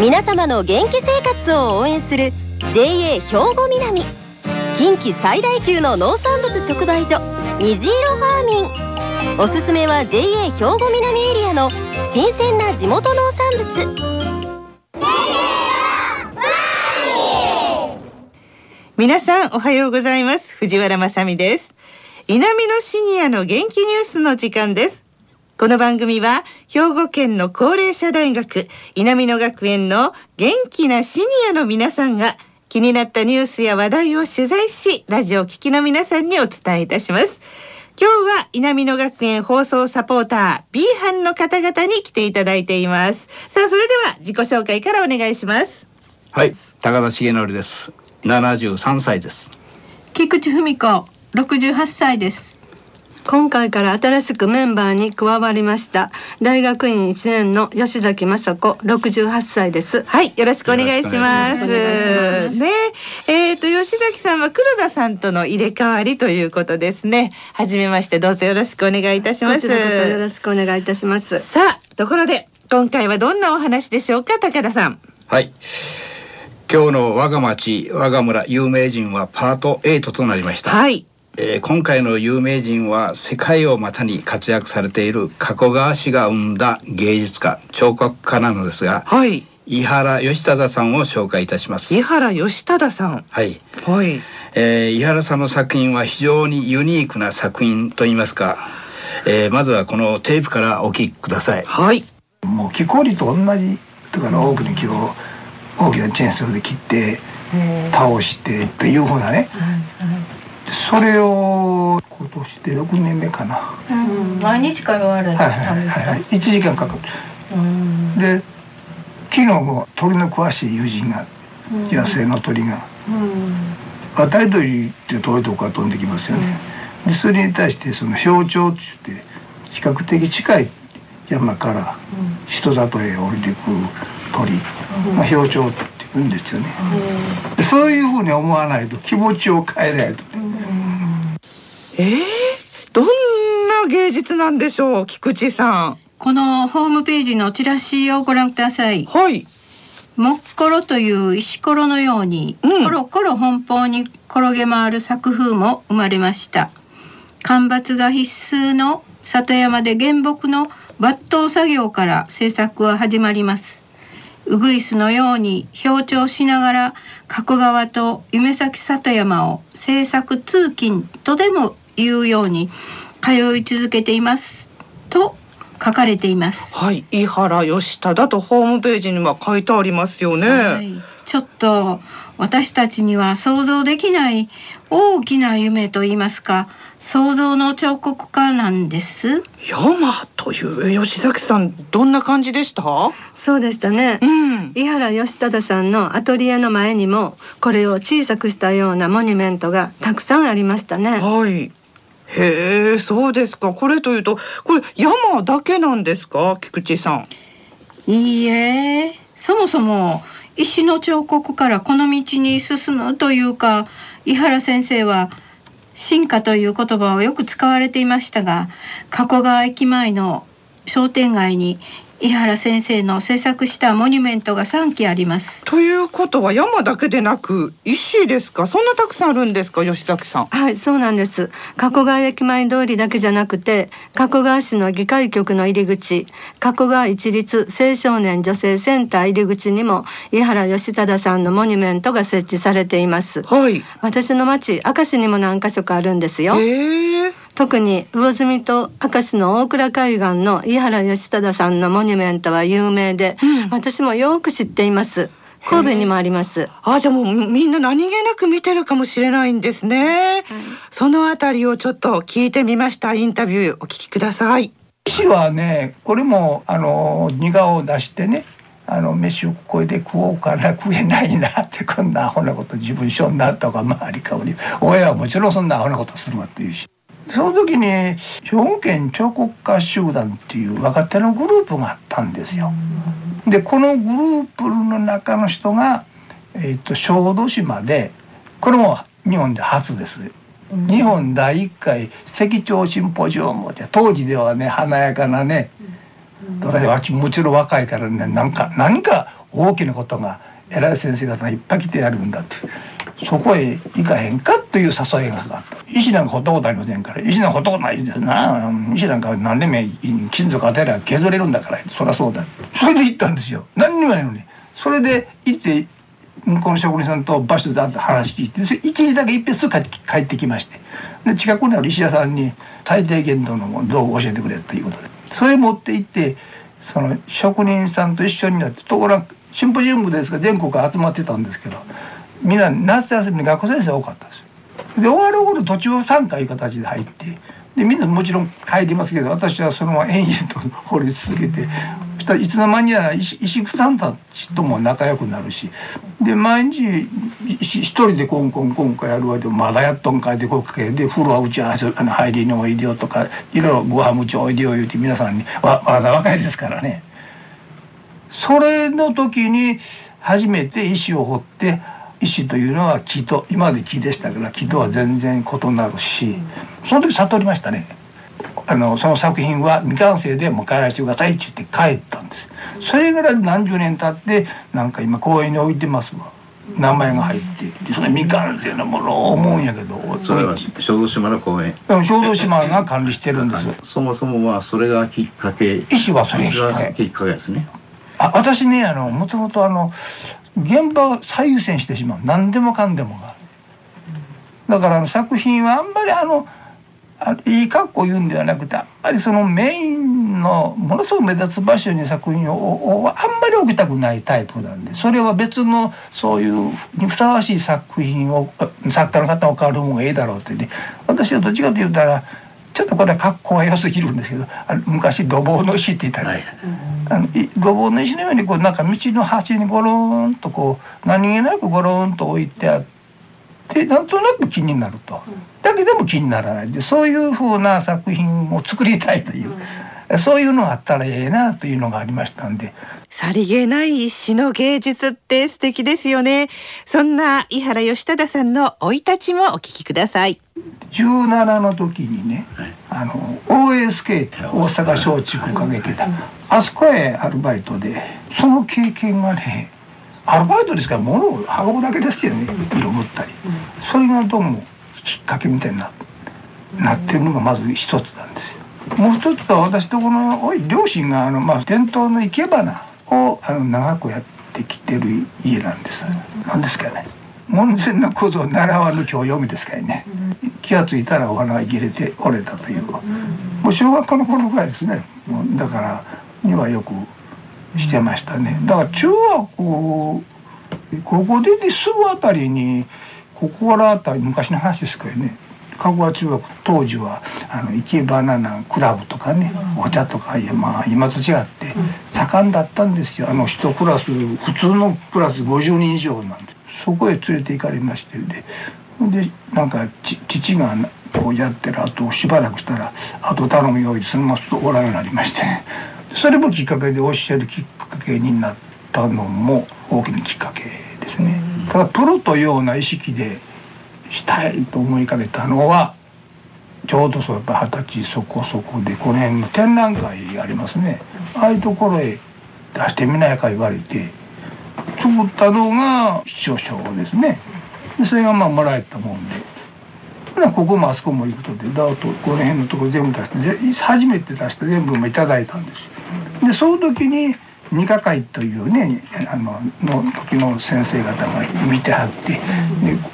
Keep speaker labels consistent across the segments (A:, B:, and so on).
A: 皆様の元気生活を応援する JA 兵庫南。近畿最大級の農産物直売所虹色ファーミン。おすすめは JA 兵庫南エリアの新鮮な地元農産物。
B: 皆さんおはようございます。藤原まさです。南のシニアの元気ニュースの時間です。この番組は兵庫県の高齢者大学南野学園の元気なシニアの皆さんが気になったニュースや話題を取材しラジオ聴きの皆さんにお伝えいたします。今日は南野学園放送サポーター B 班の方々に来ていただいています。さあそれでは自己紹介からお願いします。
C: はい高田重則です。73歳です。
D: 菊池文子68歳です
E: 今回から新しくメンバーに加わりました大学院1年の吉崎雅子68歳です。
B: はいよろしくお願いします。ねえー、と吉崎さんは黒田さんとの入れ替わりということですね。初めましてどうぞよろしくお願いいたします。
E: こちらこそよろしくお願いいたします。
B: さあところで今回はどんなお話でしょうか高田さん。
C: はい。今日の我が町我が村有名人はパート8となりました、
B: はい
C: えー今回の有名人は世界を股に活躍されている加古川氏が生んだ芸術家彫刻家なのですが
B: はい。
C: 井原義忠さんを紹介いたします。
B: 井原義忠さん。
C: はい、
B: はい。
C: えー井原さんの作品は非常にユニークな作品といいますか、えーまずはこのテープからお聞きください。
B: はい。
F: もう木こりと同じだから多くの木を大きなチェーンソーで切って倒してっていうふうなねそれを今年で6年目かな。は
D: 毎日通われ
F: いはいはいはい。1時間かかる。で昨日も鳥の詳しい友人が野生の鳥が渡り鳥って遠いとこから飛んできますよね。でそれに対してその氷鳥って言って比較的近い山から人里へ降りてくる鳥、まあ、氷鳥って言うんですよね。でそういうふうに思わないと気持ちを変えないと
B: えー、どんな芸術なんでしょう菊池さん。
D: このホームページのチラシをご覧ください。
B: はい。
D: もっころという石ころのように、
B: うん。
D: コロコロ奔放に転げ回る作風も生まれました。間伐が必須の里山で原木の抜刀作業から制作は始まります。ウグイスのように表彰しながら加古川と夢咲里山を制作通勤とでも言うように通い続けていますと書かれています。
B: はい。井原義忠とホームページには書いてありますよね、
D: はい、ちょっと私たちには想像できない大きな夢と言いますか想像の彫刻家なんです。
B: 山という吉崎さんどんな感じでした？
E: そうでしたね。
B: うん。
E: 井原義忠さんのアトリエの前にもこれを小さくしたようなモニュメントがたくさんありましたね。
B: はいへえそうですか。これというとこれ山だけなんですか？菊池さん。
D: いいえ。そもそも石の彫刻からこの道に進むというか井原先生は進化という言葉をよく使われていましたが加古川駅前の商店街に井原先生の制作したモニュメントが3基あります。
B: ということは山だけでなく石ですか？そんなたくさんあるんですか？吉崎さん。
E: はいそうなんです。加古川駅前通りだけじゃなくて加古川市の議会局の入り口加古川一律青少年女性センター入り口にも井原義忠さんのモニュメントが設置されています。
B: はい。
E: 私の町明石にも何箇所かあるんですよ。
B: へえ
E: 特に魚住と明石の大倉海岸の井原義忠さんのモニュメントは有名で、
B: うん。
E: 私もよく知っています。神戸にもあります。
B: あじゃあもうみんな何気なく見てるかもしれないんですね、そのあたりをちょっと聞いてみましたインタビューお聞きください。
F: 石はねこれもあの似顔を出してねあの飯をこれで食おうかな食えないなってこんなアホなこと自分しょんなとか周りかおり親はもちろんそんなアホなことするわっていうしその時に兵庫県彫刻家集団っていう若手のグループがあったんですよ。でこのグループの中の人が、えー、と小豆島でこれも日本で初です。日本第一回石彫シンポジウムって当時ではね華やかなね私はもちろん若いからねなんか何か大きなことが偉い先生方がいっぱい来てやるんだってそこへ行かへんかという誘いがあった。石なんかほったことありませんから。石なんかほったことないですな。石なんか何でも金属当てりゃ削れるんだから。そりゃそうだ。それで行ったんですよ。何にもないのに。それで行って向こうの職人さんと場所で話聞いて一日だけいっぺんすぐ帰って帰ってきまして。で近くにある石屋さんに最低限度の道具を教えてくれということで。それ持って行ってその職人さんと一緒になってところがシンポジウムですが全国集まってたんですけどみんな夏休みに学校先生多かったです。で終わる頃途中3回形で入ってでみんなもちろん帰りますけど私はそのまま延々と掘り続けてしたいつの間にや石石工さんたちとも仲良くなるしで毎日一人でコンコンコンコンやるわけでまだやっとんかいでこうかけで風呂はうちはあの入りにおいでよとかいろいろご飯うちおいでよ言うて皆さんにわまだ若いですからね。それの時に初めて石を掘って石というのは木と今まで木でしたから木とは全然異なるしその時悟りましたね。あのその作品は未完成でもう帰らせてくださいって言って帰ったんです。それから何十年経ってなんか今公園に置いてますわ。名前が入ってそれ未完成なものを思うんやけど
C: それは小豆島の公園。
F: 小豆島が管理してるんです。
C: そもそもはそれがきっかけ。
F: 石はそれ
C: がきっかけですね。
F: あ私ねあのもともとあの現場を最優先してしまう。何でもかんでもが。だからあの作品はあんまりあのいい格好言うんではなくてあんまりそのメインのものすごく目立つ場所に作品をあんまり置きたくないタイプなんでそれは別のそういうにふさわしい作品を作家の方を変わる方がいいだろうってね。私はどっちかと言ったらちょっとこれは格好が良すぎるんですけどあの昔ごぼうの石って言ったら、はい、あのごぼうの石のようにこうなんか道の端にゴローンとこう何気なくゴローンと置いてあって。でなんとなく気になると、だけでも気にならない。でそういうふうな作品を作りたいという、うん、そういうのがあったらええなというのがありましたんで。
B: さりげない詩の芸術って素敵ですよね。そんな井原義忠さんの生い立ちもお聞きください。
F: 17の時にね、あの OSK って大阪松竹をかけてたあそこへアルバイトでその経験がねアルバイトですから物を運ぶだけですよね。色塗ったり。それがどうもきっかけみたいにななってるのがまず一つなんですよもう一つは私とこの両親があの、まあ、伝統の生け花をあの長くやってきてる家なんです。何ですかね。門前の小僧習わぬ教読みですからね。気が付いたらお花が切れて折れたという。もう小学校の頃ぐらいですね。だからにはよくしてましたね。だから中学校高校出てすぐあたりにここからあたり昔の話ですからね。香川中学当時はあの生け花なクラブとかねお茶とかまあ今と違って盛んだったんですよ。あの一クラス普通のクラス50人以上なんでそこへ連れて行かれましてででなんか父がこうやってるあとしばらくしたらあと頼むようにそのままおらんようになりましてねそれもきっかけで教えるきっかけになったのも大きなきっかけですね。ただプロというような意識でしたいと思いかけたのはちょうどそうやっぱ二十歳そこそこでこの辺の展覧会ありますね。ああいうところへ出してみないか言われて作ったのが秘書賞ですね。でそれがまあもらえたもんで。ここもあそこも行くとでだとこの辺のところ全部出して初めて出して全部もいただいたんです。でその時に二課会というねあのの時の先生方が見てはってで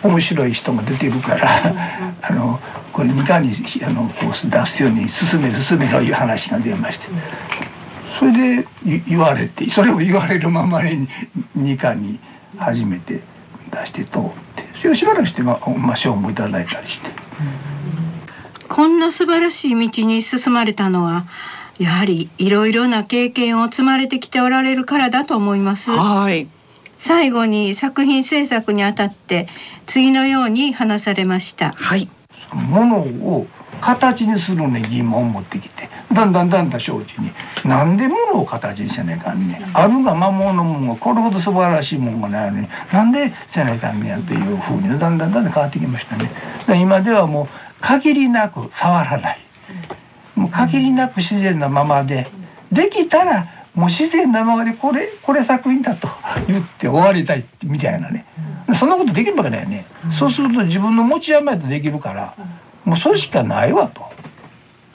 F: 面白い人が出てるから あのこれ二課にあのこう出すように進め進めろいう話が出まして。それで言われてそれを言われるままに二課に初めて出して通ってそれをしばらくしてまあ賞もいただいたりして。
D: こんな素晴らしい道に進まれたのはやはりいろいろな経験を積まれてきておられるからだと思います。
B: はい。
D: 最後に作品制作にあたって次のように話されました。
B: はい。
F: ものを形にするね疑問を持ってきてだんだんだんだん承知になんでものを形にせないかんね、あるが魔物のものがこれほど素晴らしいものがないのになんでせないかんねやっていうふうにだんだんだんだん変わってきましたねで今ではもう限りなく触らないもう限りなく自然なままでできたらもう自然なままでこれこれ作品だと 言って終わりたいみたいなね。そんなことできるわけだよね。そうすると自分の持ち山やとできるからもうそれしかないわと。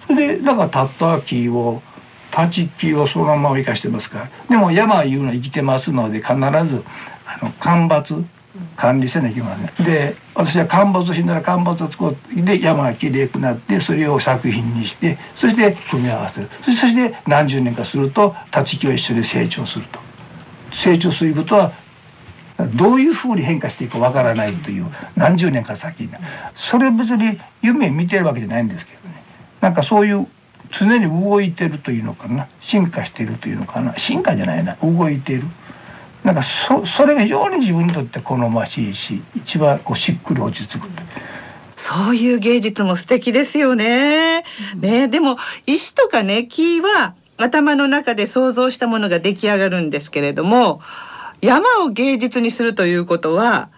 F: それでだからたった木を立ち木をそのまま生かしてますから。でも山いうのは生きてますので必ずあの干ばつ管理せなきゃいけませんで私は干ばつしなら干ばつを作って山がきれいくなってそれを作品にしてそして組み合わせる。そして何十年かすると立ち木は一緒で成長すると。成長することはどういうふうに変化していくかわからないという何十年か先にそれ別に夢見てるわけじゃないんですけどね。なんかそういう常に動いてるというのかな。進化してるというのかな。進化じゃないな。動いてる。なんかそそれが非常に自分にとって好ましいし一番こうしっくり落ち着く
B: そういう芸術も素敵ですよね。ね、でも石とかね木は頭の中で想像したものが出来上がるんですけれども、山を芸術にするということは、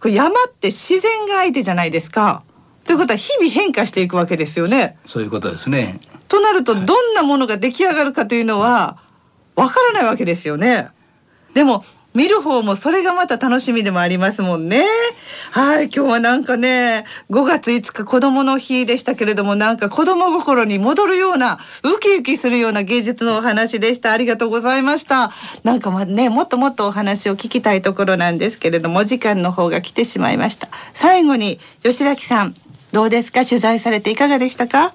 B: これ山って自然が相手じゃないですか。ということは日々変化していくわけですよね。
C: そういうことですね。
B: となるとどんなものが出来上がるかというのはわからないわけですよね。でも見る方もそれがまた楽しみでもありますもんね。はい、今日はなんかね、5月5日子供の日でしたけれども、なんか子供心に戻るような、ウキウキするような芸術のお話でした。ありがとうございました。なんかまね、もっともっとお話を聞きたいところなんですけれども、時間の方が来てしまいました。最後に、吉崎さん、どうですか？取材されていかがでしたか？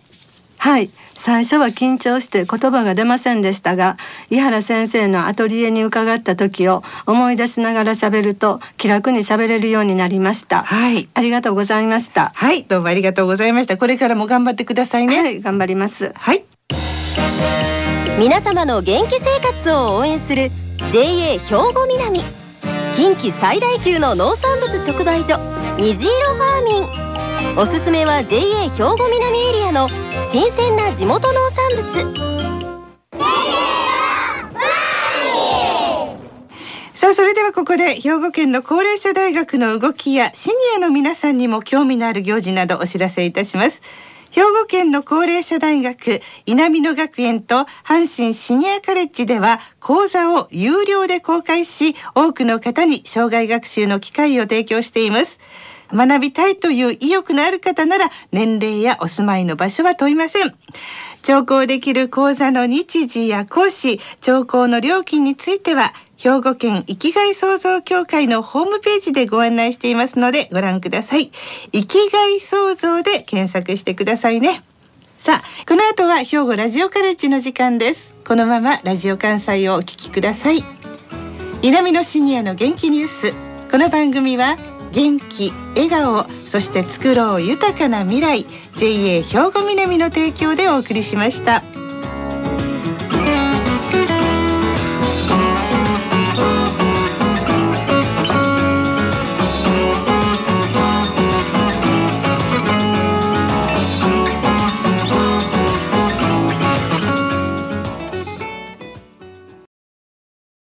E: はい最初は緊張して言葉が出ませんでしたが井原先生のアトリエに伺った時を思い出しながら喋ると気楽に喋れるようになりました
B: はい。
E: ありがとうございました
B: はい、どうもありがとうございました。これからも頑張ってくださいね。
E: はい頑張ります
B: はい。
A: 皆様の元気生活を応援する JA 兵庫南近畿最大級の農産物直売所虹色ファーミン。おすすめは JA 兵庫南エリアの新鮮な地元農産物。
B: さあそれではここで兵庫県の高齢者大学の動きやシニアの皆さんにも興味のある行事などお知らせいたします。兵庫県の高齢者大学稲美野学園と阪神シニアカレッジでは講座を有料で公開し多くの方に障害学習の機会を提供しています。学びたいという意欲のある方なら年齢やお住まいの場所は問いません。聴講できる講座の日時や講師聴講の料金については兵庫県生きがい創造協会のホームページでご案内していますのでご覧ください。生きがい創造で検索してくださいね。さあこの後は兵庫ラジオカレッジの時間です。このままラジオ関西をお聞きください。南のシニアの元気ニュース。この番組は元気笑顔そして作ろう豊かな未来。JA 兵庫南の提供でお送りしました。